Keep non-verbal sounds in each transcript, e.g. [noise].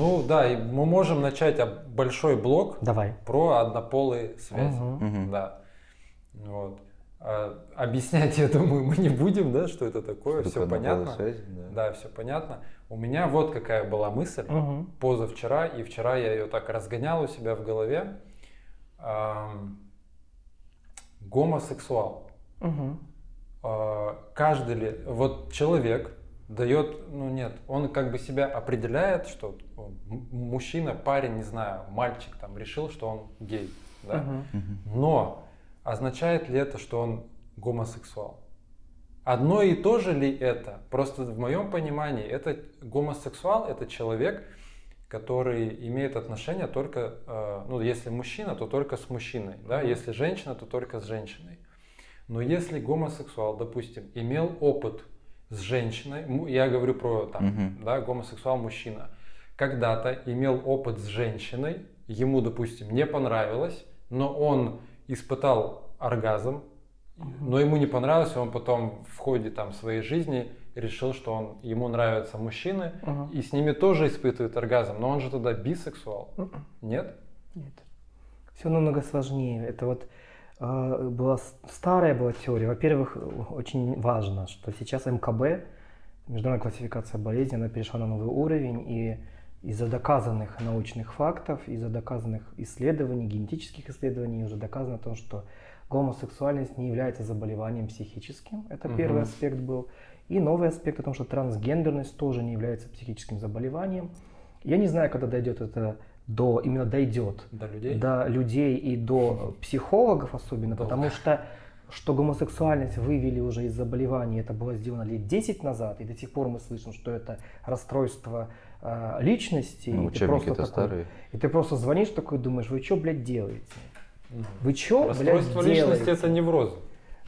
Ну да, и мы можем начать об- большой блок Давай. про однополые связи. Мгм. Да. Вот. А, объяснять, [laughs] я думаю, мы не будем, да, что это такое, Что все понятно. связи, да. Да, все понятно. У меня вот какая была мысль Мгм. позавчера, и вчера я ее так разгонял у себя в голове. Ам, гомосексуал. Мгм. А, каждый ли, вот человек дает, ну нет, он как бы себя определяет, что он м- мужчина, парень, не знаю, мальчик там решил, что он гей, да? Мгм. Но означает ли это, что он гомосексуал? Одно и то же ли это? Просто в моем понимании, это гомосексуал это человек, который имеет отношения только, э, ну если мужчина, то только с мужчиной, да, если женщина, то только с женщиной. Но если гомосексуал, допустим, имел опыт с женщиной, я говорю про там, Мгм. да, гомосексуал мужчина, когда-то имел опыт с женщиной, ему, допустим, не понравилось, но он испытал оргазм, но ему не понравилось, и он потом в ходе там своей жизни решил, что он, ему нравятся мужчины, Мгм. и с ними тоже испытывает оргазм, но он же тогда бисексуал, Мгм. нет? Нет. Все намного сложнее. Это вот э, была с- старая была теория. Во-первых, очень важно, что сейчас МКБ, международная классификация болезней, она перешла на новый уровень, и из-за доказанных научных фактов, из-за доказанных исследований, генетических исследований уже доказано то, что гомосексуальность не является заболеванием психическим. Это Мгм. первый аспект был. И новый аспект о том, что трансгендерность тоже не является психическим заболеванием. Я не знаю, когда дойдет это до, именно дойдет До людей? до людей и до психологов особенно, Долго. потому что что гомосексуальность вывели уже из заболеваний, это было сделано лет 10 назад, и до сих пор мы слышим, что это расстройство э, личности. Ну, и ты просто такой- старые. И ты просто звонишь такой, думаешь, вы что, блядь, делаете? Мгм. Вы что, блядь, Расстройство личности делаете? это неврозы.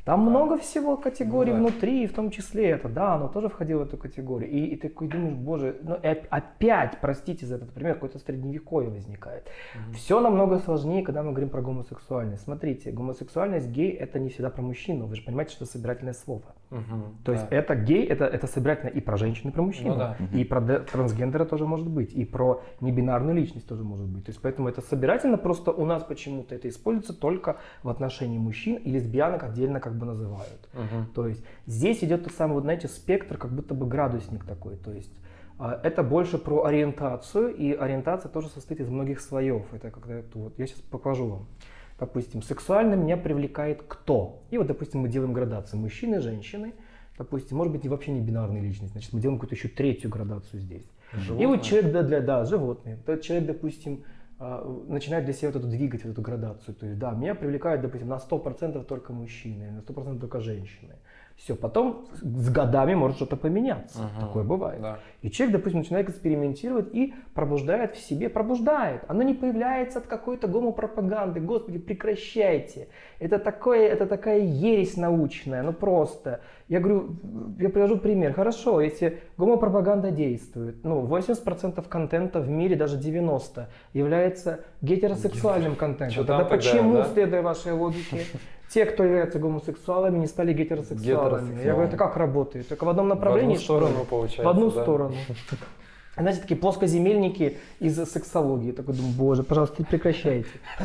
Там много всего категорий Ну да. внутри, и в том числе это, да, оно тоже входило в эту категорию. И, и ты такой думаешь, боже, ну опять, простите за этот пример, какое-то средневековье возникает. Все намного сложнее, когда мы говорим про гомосексуальность. Смотрите, гомосексуальность, гей, это не всегда про мужчину. Вы же понимаете, что это собирательное слово. Мгм, То есть да. это гей, это, это собирательно и про женщин, и про мужчину. Ну да. И про трансгендера тоже может быть. И про небинарную личность тоже может быть. То есть поэтому это собирательно, просто у нас почему-то это используется только в отношении мужчин и лесбиянок отдельно как бы называют. Мгм. То есть здесь идет тот самый, вот знаете, спектр, как будто бы градусник такой. То есть а, это больше про ориентацию, и ориентация тоже состоит из многих слоев. Это когда вот, я сейчас покажу вам. Допустим, сексуально меня привлекает кто? И вот, допустим, мы делаем градацию мужчины, женщины. Допустим, может быть, и вообще не бинарная личность. Значит, мы делаем какую-то еще третью градацию здесь. И Животное? вот человек, да, для, да, животные. Тот человек, допустим, а, начинает для себя вот эту двигать, вот эту градацию. То есть, да, меня привлекают, допустим, на 100% только мужчины, на 100% только женщины. Все, потом с годами может что-то поменяться. Мгм. Такое бывает. Да. И человек, допустим, начинает экспериментировать и пробуждает в себе, пробуждает. Оно не появляется от какой-то гомопропаганды. Господи, прекращайте. Это, такое, это такая ересь научная, ну просто. Я говорю, я привожу пример. Хорошо, если гомопропаганда действует, ну 80% контента в мире, даже 90%, является гетеросексуальным контентом. Чё Тогда почему, да? следуя вашей логике, те, кто являются гомосексуалами, не стали гетеросексуалами? Я говорю, это как работает? Только в одном В направлении? одну что ли? сторону получается. В одну да. сторону. Знаете, такие плоскоземельники из сексологии. Такой думаю, боже, пожалуйста, прекращайте. [laughs]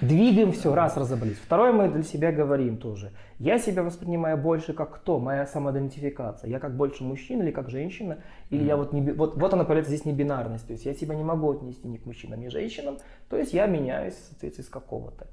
Двигаем все, раз разобрались. Второе мы для себя говорим тоже. Я себя воспринимаю больше как кто? Моя самоидентификация. Я как больше мужчина или как женщина? Или я вот не... Вот, вот она появляется здесь небинарность. То есть я себя не могу отнести ни к мужчинам, ни к женщинам. То есть я меняюсь в соответствии с какого-то.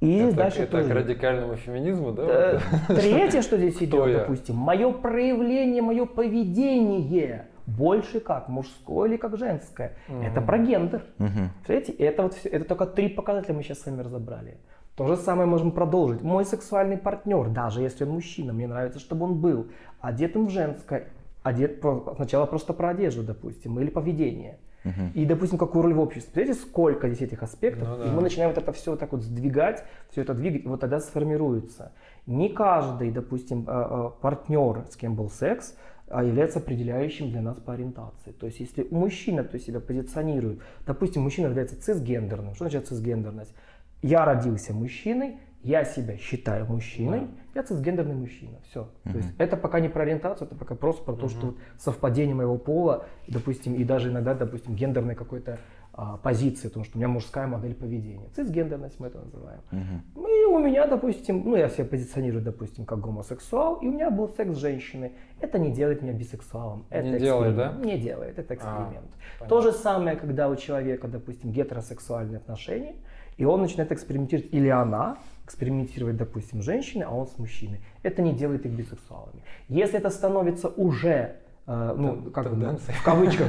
И Это, дальше это тоже. к радикальному феминизму, да? Э? [laughs] Третье, что здесь идет, допустим, мое проявление, мое поведение больше как мужское или как женское. Это про гендер. Представляете, это вот всё- это только три показателя мы сейчас с вами разобрали. То же самое можем продолжить. Мой сексуальный партнер, даже если он мужчина, мне нравится, чтобы он был одетым в женское, одет сначала просто про одежду, допустим, или поведение. И, допустим, какую роль в обществе. Представляете, сколько здесь этих аспектов, Ну и да. мы начинаем вот это все вот так вот сдвигать, все это двигать, и вот тогда сформируется. Не каждый, допустим, а, а, партнер, с кем был секс, является определяющим для нас по ориентации. То есть, если у мужчины то есть, себя позиционирует, допустим, мужчина является цисгендерным. Что значит цисгендерность? Я родился мужчиной, я себя считаю мужчиной, я цисгендерный мужчина. Все. То есть это пока не про ориентацию, это пока просто про то, что вот совпадение моего пола, допустим, и даже иногда, допустим, гендерной какой-то а, позиции, потому что у меня мужская модель поведения. Цисгендерность мы это называем. Ну И у меня, допустим, ну я себя позиционирую, допустим, как гомосексуал, и у меня был секс с женщиной. Это не делает меня бисексуалом. Это Не делает, да? Не делает, это эксперимент. понятно. То же самое, когда у человека, допустим, гетеросексуальные отношения, и он начинает экспериментировать, или она экспериментировать, допустим, с женщиной, а он с мужчиной. Это не делает их бисексуалами. Если это становится уже э, ну, как бы, в кавычках,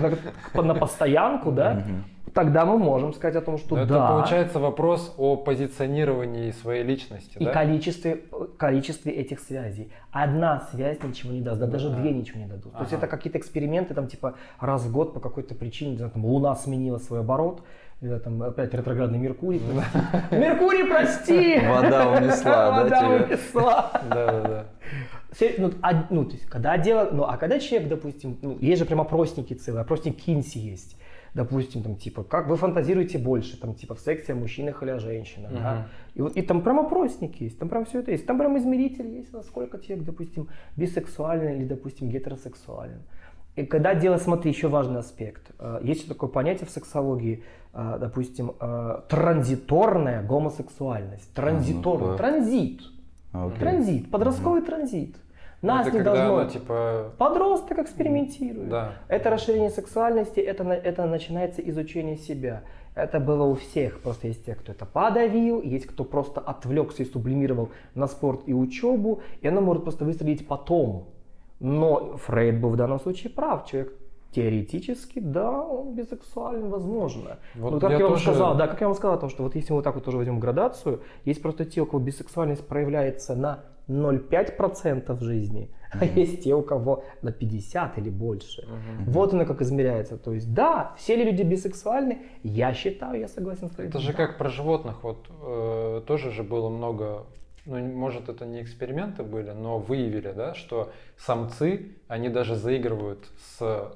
на, на постоянку, да, тогда мы можем сказать о том, что Но да, Это получается вопрос о позиционировании своей личности, и да? количестве, количестве этих связей. Одна связь ничего не даст, да, даже две ничего не дадут. То есть Ага. это какие-то эксперименты, там типа раз в год по какой-то причине, не знаю, там, Луна сменила свой оборот, или там опять ретроградный Меркурий. [laughs] Меркурий, прости! Вода унесла, [laughs] да, Вода унесла. Да, да, да. Ну, а- ну, то есть, когда дело, ну, а когда человек, допустим, ну, есть же прям опросники целые, опросник Кинси есть, допустим, там, типа, как вы фантазируете больше, там, типа, в сексе о мужчинах или о женщинах, да, Мгм. и, вот, и там прям опросник есть, там прям все это есть, там прям измеритель есть, насколько человек, допустим, бисексуален или, допустим, гетеросексуален. И когда дело, смотри, еще важный аспект. Э, Есть такое понятие в сексологии, э, допустим, э, транзиторная гомосексуальность. Транзиторная. ну-ка. Транзит. Окей. Транзит, подростковый транзит. Нас это не когда должно... оно, типа, Подросток экспериментирует. Да. Это расширение сексуальности, это, это начинается изучение себя. Это было у всех. Просто есть те, кто это подавил, есть кто просто отвлекся и сублимировал на спорт и учебу, и оно может просто выстрелить потом. Но Фрейд был в данном случае прав. Человек теоретически, да, он бисексуален, возможно. Вот Но как я я, вам тоже- сказал, да, как я вам сказал, о том, что вот если мы вот так вот тоже возьмем градацию, есть просто те, у кого бисексуальность проявляется на 0,5% в жизни, а есть те, у кого на 50 или больше. Вот оно как измеряется. То есть, да, все ли люди бисексуальны? Я считаю, я согласен с Фрейдом. Это же да. как про животных, вот э, тоже же было много, ну может это не эксперименты были, но выявили, да, что самцы, они даже заигрывают с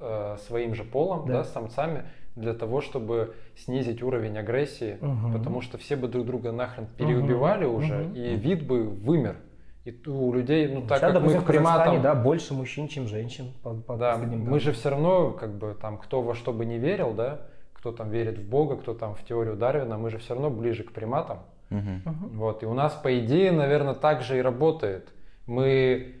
э, своим же полом, Да. да. с самцами, для того, чтобы снизить уровень агрессии, Мгм. потому что все бы друг друга нахрен переубивали уже, мгм. и вид бы вымер. И у людей, ну так Сейчас, как мы допустим, к в Казахстане, приматам, да, больше мужчин, чем женщин. По, по да, мы данным. же все равно, как бы там, кто во что бы не верил, да, кто там верит в Бога, кто там в теорию Дарвина, мы же все равно ближе к приматам. Мгм. Вот, и у нас, по идее, наверное, так же и работает. Мы,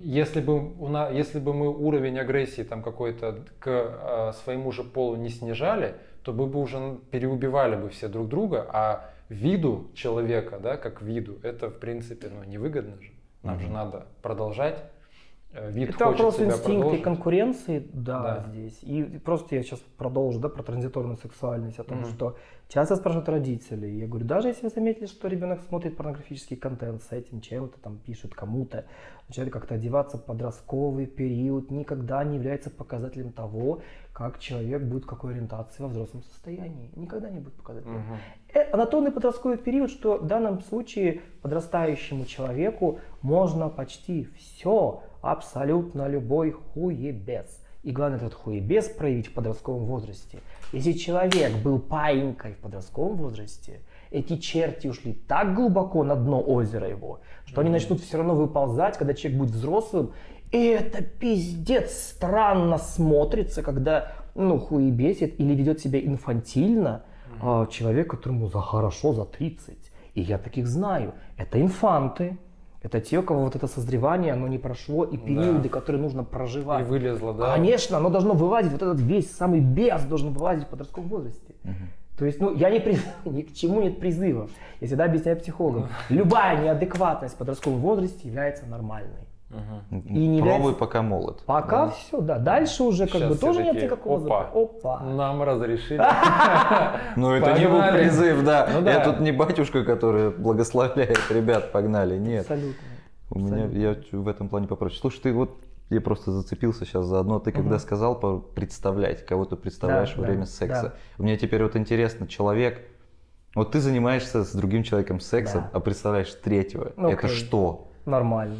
если, бы у нас, если бы мы уровень агрессии там какой-то к а, своему же полу не снижали, то мы бы уже переубивали бы все друг друга, а виду человека, да, как виду, это, в принципе, ну, невыгодно же. Нам же надо продолжать. Э, Вид Это вопрос инстинкта и конкуренции, да, Да. здесь. И просто я сейчас продолжу, да, про транзиторную сексуальность, о том, Мгм. что часто спрашивают родителей. Я говорю, даже если вы заметили, что ребенок смотрит порнографический контент с этим чем-то, там пишет кому-то, начинает как-то одеваться, подростковый период никогда не является показателем того, как человек будет какой ориентации во взрослом состоянии. Никогда не будет показателем. Э, Анатомный подростковый период, что в данном случае подрастающему человеку можно почти все, абсолютно любой хуебес. И главное этот хуебес проявить в подростковом возрасте. Если человек был паинькой в подростковом возрасте, эти черти ушли так глубоко на дно озера его, что они начнут все равно выползать, когда человек будет взрослым. И это пиздец странно смотрится, когда ну, хуебесит или ведет себя инфантильно, а, человек, которому за хорошо за 30. И я таких знаю. Это инфанты. Это те, у кого вот это созревание, оно не прошло, и периоды, которые нужно И проживать. вылезла, да. Конечно, оно должно вылазить, вот этот весь самый бес должен вылазить в подростковом возрасте. То есть, ну, я не приз... [laughs] ни к чему нет призывов. Я всегда объясняю психологам. Любая неадекватность в подростковом возрасте является нормальной. Мгм. И не Пробуй, является- пока молод. Пока все, да. Дальше уже как Щас бы тоже нет никакого опа. Опа. Нам разрешили. [laughs] Ну, это не был призыв, да. Ну да. Я тут не батюшка, который благословляет, ребят, погнали. Нет. Абсолютно. У меня я в этом плане попроще. Слушай, ты вот я просто зацепился сейчас заодно. Ты когда сказал про представлять, кого ты представляешь Да, во да, время секса. да. У меня теперь вот интересно, человек. Вот ты занимаешься с другим человеком сексом, Да. а представляешь третьего. Ну, Это окей. что? Нормально.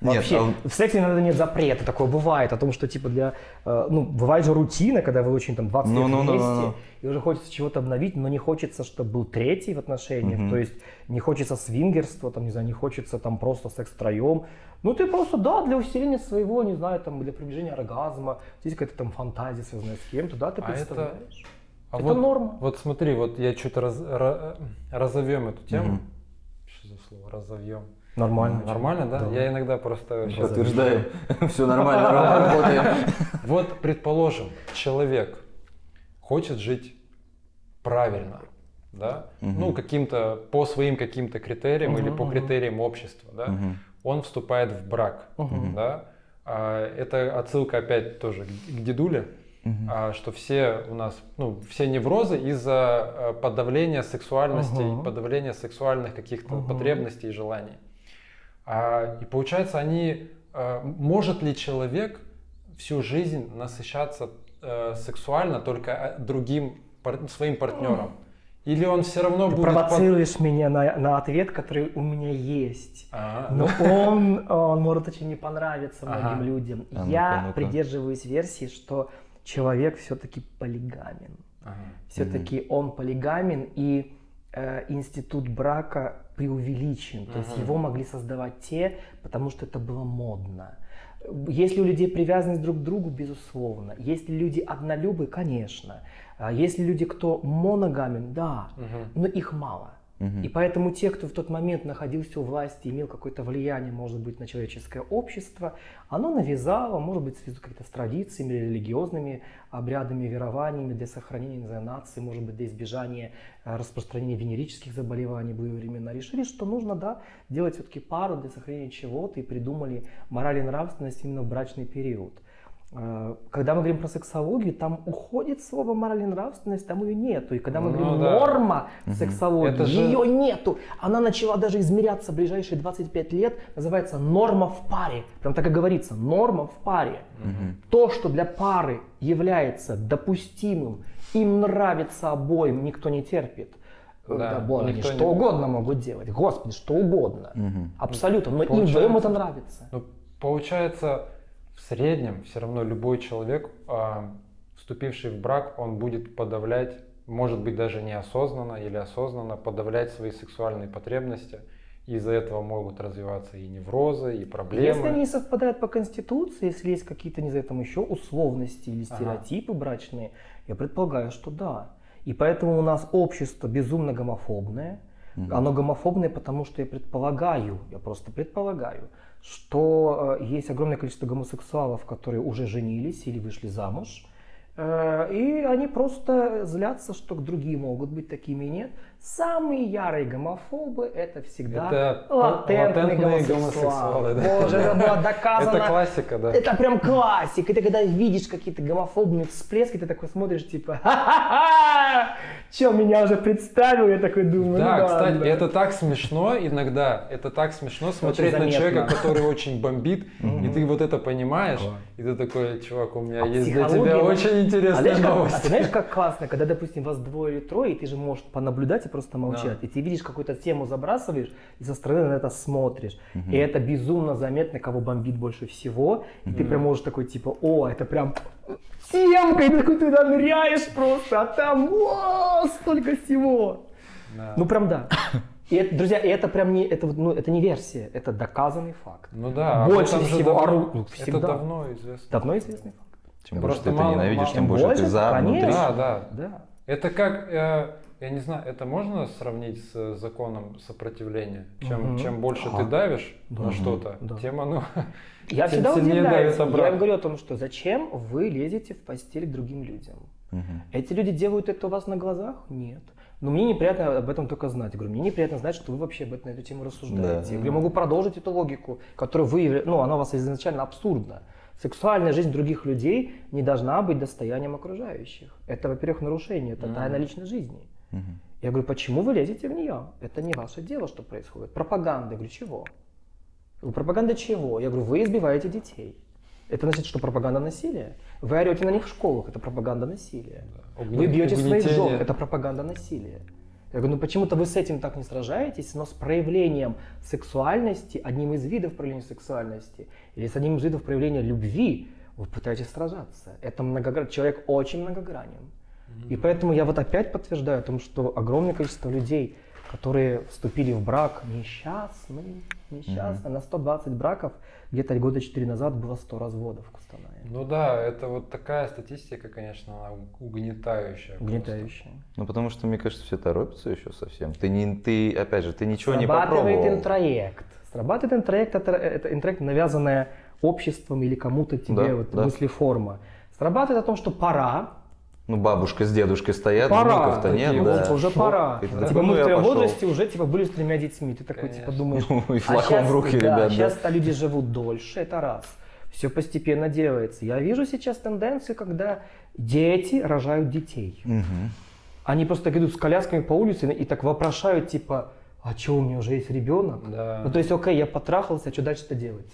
Нет, Вообще, а он- в сексе иногда нет запрета, такое бывает, о том, что типа для, э, ну, бывает же рутина, когда вы очень там 20 Ну, лет ну, ну, вместе, ну, ну. и уже хочется чего-то обновить, но не хочется, чтобы был третий в отношениях, Мгм. то есть не хочется свингерства, там, не знаю, не хочется там просто секс втроем, ну ты просто, да, для усиления своего, не знаю, там, для приближения оргазма, здесь какая-то там фантазия связанная с кем-то, да, ты А это- представляешь. А Это вот, норма. Вот смотри, вот я что-то раз, ра- разовьем эту тему. Мгм. Что за слово? Разовьем. Нормально. Нормально, да? Да. Я иногда просто... Подтверждаем. [laughs] Все нормально, [laughs] работаем. Вот, предположим, человек хочет жить правильно, да? Ну, каким-то, по своим каким-то критериям или по критериям общества, да? Он вступает в брак, да? А, это отсылка опять тоже к дедуле, а, что все у нас, ну, все неврозы из-за э, подавления сексуальности, подавления сексуальных каких-то потребностей и желаний. А, и получается, они, э, может ли человек всю жизнь насыщаться э, сексуально только э, другим пар- своим партнером? Или он все равно Ты будет... под- провоцируешь меня на, на ответ, который у меня есть. А, Но он, он может очень не понравиться многим Ага. людям. А ну-ка, Я ну-ка. придерживаюсь версии, что человек все-таки полигамен. ага. Все-таки он полигамен, и э, институт брака преувеличен. То есть его могли создавать те, потому что это было модно. Есть ли у людей привязанность друг к другу? Безусловно. Есть ли люди однолюбы? Конечно. А Есть ли люди, кто моногамен? Да. Но их мало. И поэтому те, кто в тот момент находился у власти, имел какое-то влияние, может быть, на человеческое общество, оно навязало, может быть, в связи с традициями, религиозными обрядами, верованиями для сохранения не знаю, нации, может быть, для избежания э, распространения венерических заболеваний в былые времена, решили, что нужно, да, делать все-таки пару для сохранения чего-то и придумали мораль и нравственность именно в брачный период. Э, Когда мы говорим про сексологию, там уходит слово мораль и нравственность, там ее нету. И когда мы Ну говорим да. норма сексологии, Это же- ее нету. Она начала даже измеряться в ближайшие 25 лет. Называется норма в паре. Прям так и говорится, норма в паре. Мгм. То, что для пары является допустимым, им нравится обоим, никто не терпит. Э, Да, Да, боже, они что не- угодно могут делать. Господи, что угодно. Мгм. Абсолютно. Но им Получается- вдвоем это нравится. Ну, получается, в среднем все равно любой человек, а, вступивший в брак, он будет подавлять, может быть даже неосознанно или осознанно, подавлять свои сексуальные потребности. Из-за этого могут развиваться и неврозы, и проблемы. Если они не совпадают по конституции, если есть какие-то, не знаю, там еще условности или Ага. стереотипы брачные, я предполагаю, что да. И поэтому у нас общество безумно гомофобное. Мгм. Оно гомофобное, потому что я предполагаю, я просто предполагаю, что э, есть огромное количество гомосексуалов, которые уже женились или вышли замуж. Э, И они просто злятся, что другие могут быть такими и нет. Самые ярые гомофобы это всегда Это латентные, латентные гомосексуалы. гомосексуалы, да. Боже, это было доказано. Это классика, да. Это прям классика. Ты когда видишь какие-то гомофобные всплески, ты такой смотришь, типа, ха-ха-ха! Че, меня уже представил? Я такой думаю, Да, ну кстати, ладно. это так смешно иногда, это так смешно смотреть на человека, который очень бомбит, и ты вот это понимаешь, и ты такой, чувак, у меня А есть для тебя ну, очень интересная а новость. ты знаешь, как [laughs] классно, когда, допустим, вас двое или трое, и ты же можешь понаблюдать и просто молчать, и ты видишь какую-то тему забрасываешь, и со стороны на это смотришь, и это безумно заметно, кого бомбит больше всего, и ты прям можешь такой, типа, о, это прям темка, и ты такой туда ныряешь просто, а там, о, столько всего. Да. Ну прям да. И это, друзья, и это прям не, это, вот, ну, это не версия, это доказанный факт. Ну да, Больше же всего давно- ору- ну, Это всегда. давно известно. Давно известный факт. Чем больше Просто ты это мало- ненавидишь, мало- тем больше больше, ты за внутри. конечно. Да, да. Да. Это как, э, я не знаю, это можно сравнить с законом сопротивления? Чем, Мгм. чем больше Ага. ты давишь Да. на что-то, Да. тем оно... [laughs] Я тем всегда сильнее удивляюсь. давит Я обратно. им говорю о том, что зачем вы лезете в постель к другим людям? Мгм. Эти люди делают это у вас на глазах? Нет. Но мне неприятно об этом только знать. Я говорю, мне неприятно знать, что вы вообще об этом, на эту тему рассуждаете. Да. Я говорю, могу продолжить эту логику, которую вы, ну, она у вас изначально абсурдна. Сексуальная жизнь других людей не должна быть достоянием окружающих. Это, во-первых, нарушение, это тайна личной жизни. Мгм. Я говорю, почему вы лезете в нее? Это не ваше дело, что происходит. Пропаганда. Я говорю, чего? Я говорю, пропаганда чего? Я говорю, вы избиваете детей. Это значит, что пропаганда насилия. Вы орете на них в школах, это пропаганда насилия. Вы Угни- бьете своих жен, это пропаганда насилия. Я говорю, ну почему-то вы с этим так не сражаетесь, но с проявлением сексуальности, одним из видов проявления сексуальности, или с одним из видов проявления любви, вы пытаетесь сражаться. Это многогранный, человек очень многогранен. И поэтому я вот опять подтверждаю о том, что огромное количество людей, которые вступили в брак несчастные, несчастные, на 120 браков где-то года 4 назад было 100 разводов в Кустанае. Ну да, это вот такая статистика, конечно, она угнетающая. просто. Угнетающие. Ну, потому что, мне кажется, все торопятся еще совсем. Ты, не, ты опять же, ты ничего не Срабатывает попробовал. интроект. Срабатывает интроект, это, это интроект, навязанная обществом или кому-то тебе Да, вот да. мыслеформа. Срабатывает о том, что пора, Ну, бабушка с дедушкой стоят, пора, внуков-то нет, такие, да. вот уже пора. И ты Типа такой, мы ну, в твоем возрасте уже типа были с тремя детьми. Ты такой типа Конечно. думаешь, [laughs] Ну, и а флакон щас- в руки, да, ребят, да. Сейчас люди живут дольше, это раз. Все постепенно делается. Я вижу сейчас тенденцию, когда дети рожают детей. Мгм. Они просто идут с колясками по улице и так вопрошают, типа, а что, у меня уже есть ребенок? Да. Ну, то есть, окей, я потрахался, а что дальше-то делать?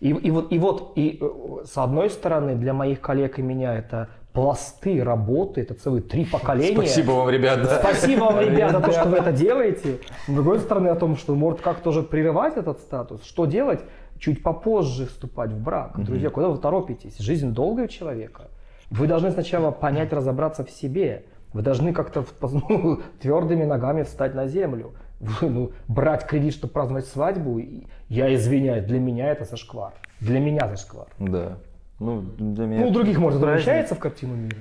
И, и вот, и вот, и э, с одной стороны, для моих коллег и меня это пласты работы, это целые три поколения. Спасибо вам, ребят. да. Спасибо вам, ребята, за то, что вы это делаете. С другой стороны, о том, что может как-то уже прерывать этот статус. Что делать? Чуть попозже вступать в брак. Друзья, куда вы торопитесь? Жизнь долгая у человека. Вы должны сначала понять, разобраться в себе. Вы должны как-то [laughs] ну, твердыми ногами встать на землю. Вы, ну, брать кредит, чтобы праздновать свадьбу, я извиняюсь, для меня это зашквар. Для меня зашквар. Да. Ну, для меня Ну, у других, может, вмещается в картину мира.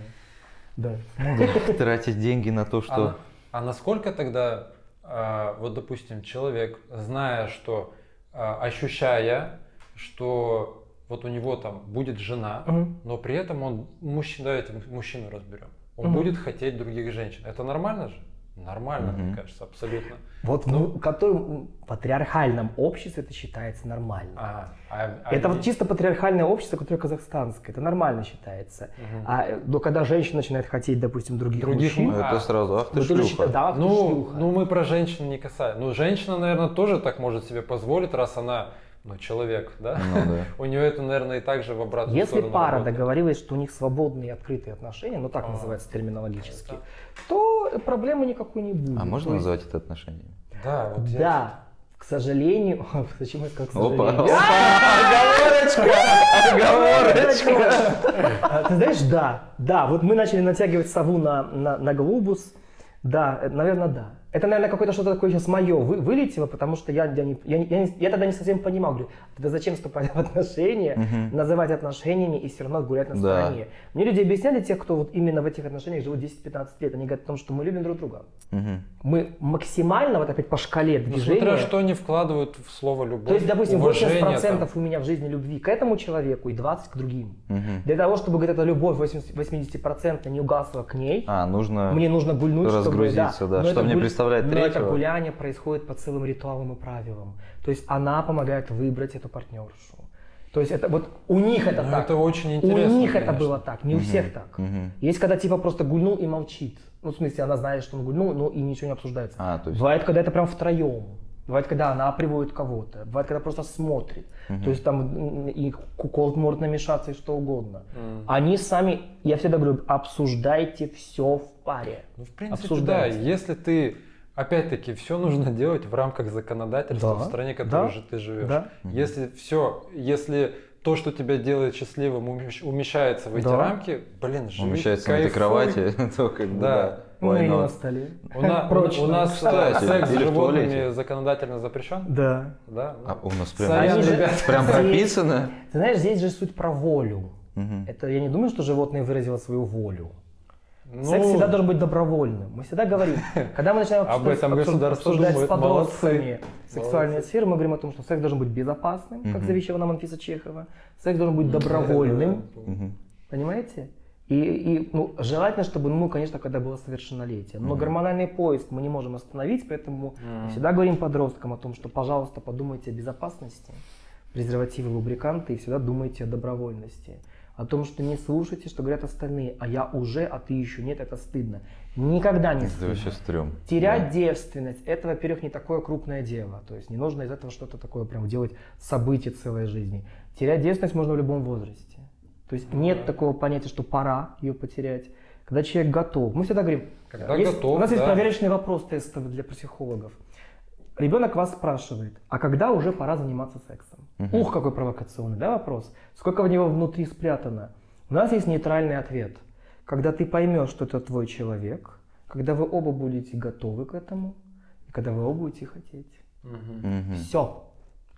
Да. [laughs] Тратить деньги на то, А, что... на- а насколько тогда, а, вот допустим, человек, зная, что, а, ощущая, что вот у него там будет жена, Мгм. но при этом он, мужчина, давайте мужчину разберем, он Мгм. будет хотеть других женщин. Это нормально же? Нормально, мне Мгм. кажется, абсолютно. Вот в котором патриархальном обществе это считается нормально. А, а- а Это и- вот чисто патриархальное общество, которое казахстанское. Это нормально считается. Мгм. А э, но когда женщина начинает хотеть, допустим, других, Других мужчин, му- Это А, сразу, ах ты это шлюха. счита- да, ты Ну, шлюха. ну, мы про женщин не касаем. Ну, женщина, наверное, тоже так может себе позволить, раз она, ну, человек, да? Ну да. [laughs] У нее это, наверное, и так же в обратную Если сторону пара работает. договорилась, что у них свободные и открытые отношения, ну так А. называется терминологически, то проблемы никакой не будет. А можно есть- называть это отношениями? Да, вот я- Да. К сожалению, [laughs] зачем я сказал к Опа, сожалению? Оговорочка! А, Ты знаешь, да, да, вот мы начали натягивать сову на, на, на глобус, да, наверное, да. Это, наверное, какое-то что-то такое сейчас мое вы, вылетело, потому что я, я, не, я, не- я, не- я тогда не совсем понимал, говорю, тогда зачем вступать в отношения, Мгм. называть отношениями и все равно гулять на Да. стороне. Мне люди объясняли, те, кто вот именно в этих отношениях живут 10-15 лет, они говорят о том, что мы любим друг друга. Мгм. Мы максимально, вот опять по шкале Ну, движения, смотря что они вкладывают в слово любовь, то есть, допустим, уважение, 80% там. у меня в жизни любви к этому человеку и 20% к другим. Мгм. Для того, чтобы говорит, эта любовь 80%, 80% не угасла к ней, А, нужно... мне нужно гульнуть, чтобы... разгрузиться, да, но что это мне представляет но третьего. это гуляние происходит по целым ритуалам и правилам. То есть она помогает выбрать эту партнершу. То есть это вот у них это Ну, так. это очень у интересно, них это конечно. было так, не у всех так. Мгм. Есть когда типа просто гульнул и молчит. Ну, в смысле, она знает, что он гульнул, но и ничего не обсуждается. А, то есть... Бывает, когда это прям втроем. Бывает, когда она приводит кого-то. Бывает, когда просто смотрит. То есть там и кукол может намешаться и что угодно. М. Они сами, я всегда говорю, обсуждайте все в паре. Ну, в принципе, да, Обсуждайте. если ты, опять-таки, все нужно делать в рамках законодательства Да, в стране, в которой да, же ты живешь. да. Если все, если то, что тебя делает счастливым, умещ- умещается в эти Да. рамки, блин, живи, Умещается на этой кайфуй. кровати, [laughs] то как бы, Да. да. Ну или на столе. У, на- у- нас э, Кстати, секс с животными туалете. законодательно запрещен? Да. Да. А у нас прям, Сорян, же- [laughs] прям Здесь- прописано? Ты знаешь, здесь же суть про волю. Мгм. Это я не думаю, что животное выразило свою волю. Ну, Секс всегда должен быть добровольным. Мы всегда говорим, [laughs] когда мы начинаем Об обсуждать, этом государство обсуждать с подростками Молодцы. сексуальные Молодцы. сферы, мы говорим о том, что секс должен быть безопасным, как завещала нам Анфиса Чехова. Секс должен быть добровольным, понимаете? И, и, ну, желательно, чтобы, ну, конечно, когда было совершеннолетие. Но гормональный поиск мы не можем остановить, поэтому мы всегда говорим подросткам о том, что, пожалуйста, подумайте о безопасности, презервативы, лубриканты, и всегда думайте о добровольности. О том, что не слушайте, что говорят остальные, а я уже, а ты еще нет, это стыдно. Никогда не Это стыдно. вообще стрём. Терять Да. девственность, это, во-первых, не такое крупное дело. То есть не нужно из этого что-то такое прям делать событие целой жизни. Терять девственность можно в любом возрасте. То есть нет такого понятия, что пора ее потерять. Когда человек готов. Мы всегда говорим, Когда есть- готов, у нас есть да. проверочный вопрос тестовый для психологов. Ребенок вас спрашивает, а когда уже пора заниматься сексом? Мгм. Ух, какой провокационный, да, вопрос? Сколько в него внутри спрятано? У нас есть нейтральный ответ. Когда ты поймешь, что это твой человек, когда вы оба будете готовы к этому, и когда вы оба будете хотеть. Мгм. Все.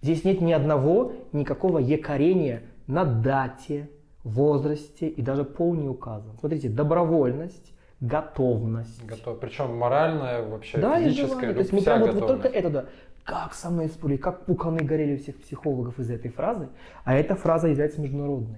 Здесь нет ни одного, никакого якорения на дате, возрасте и даже пол не указан. Смотрите, добровольность, готовность. Готов. Причем моральная, вообще Да, физическая, То есть мы прям вот, вот только это, да. Как со мной спорили, как пуканы горели у всех психологов из-за этой фразы. А эта фраза является международной.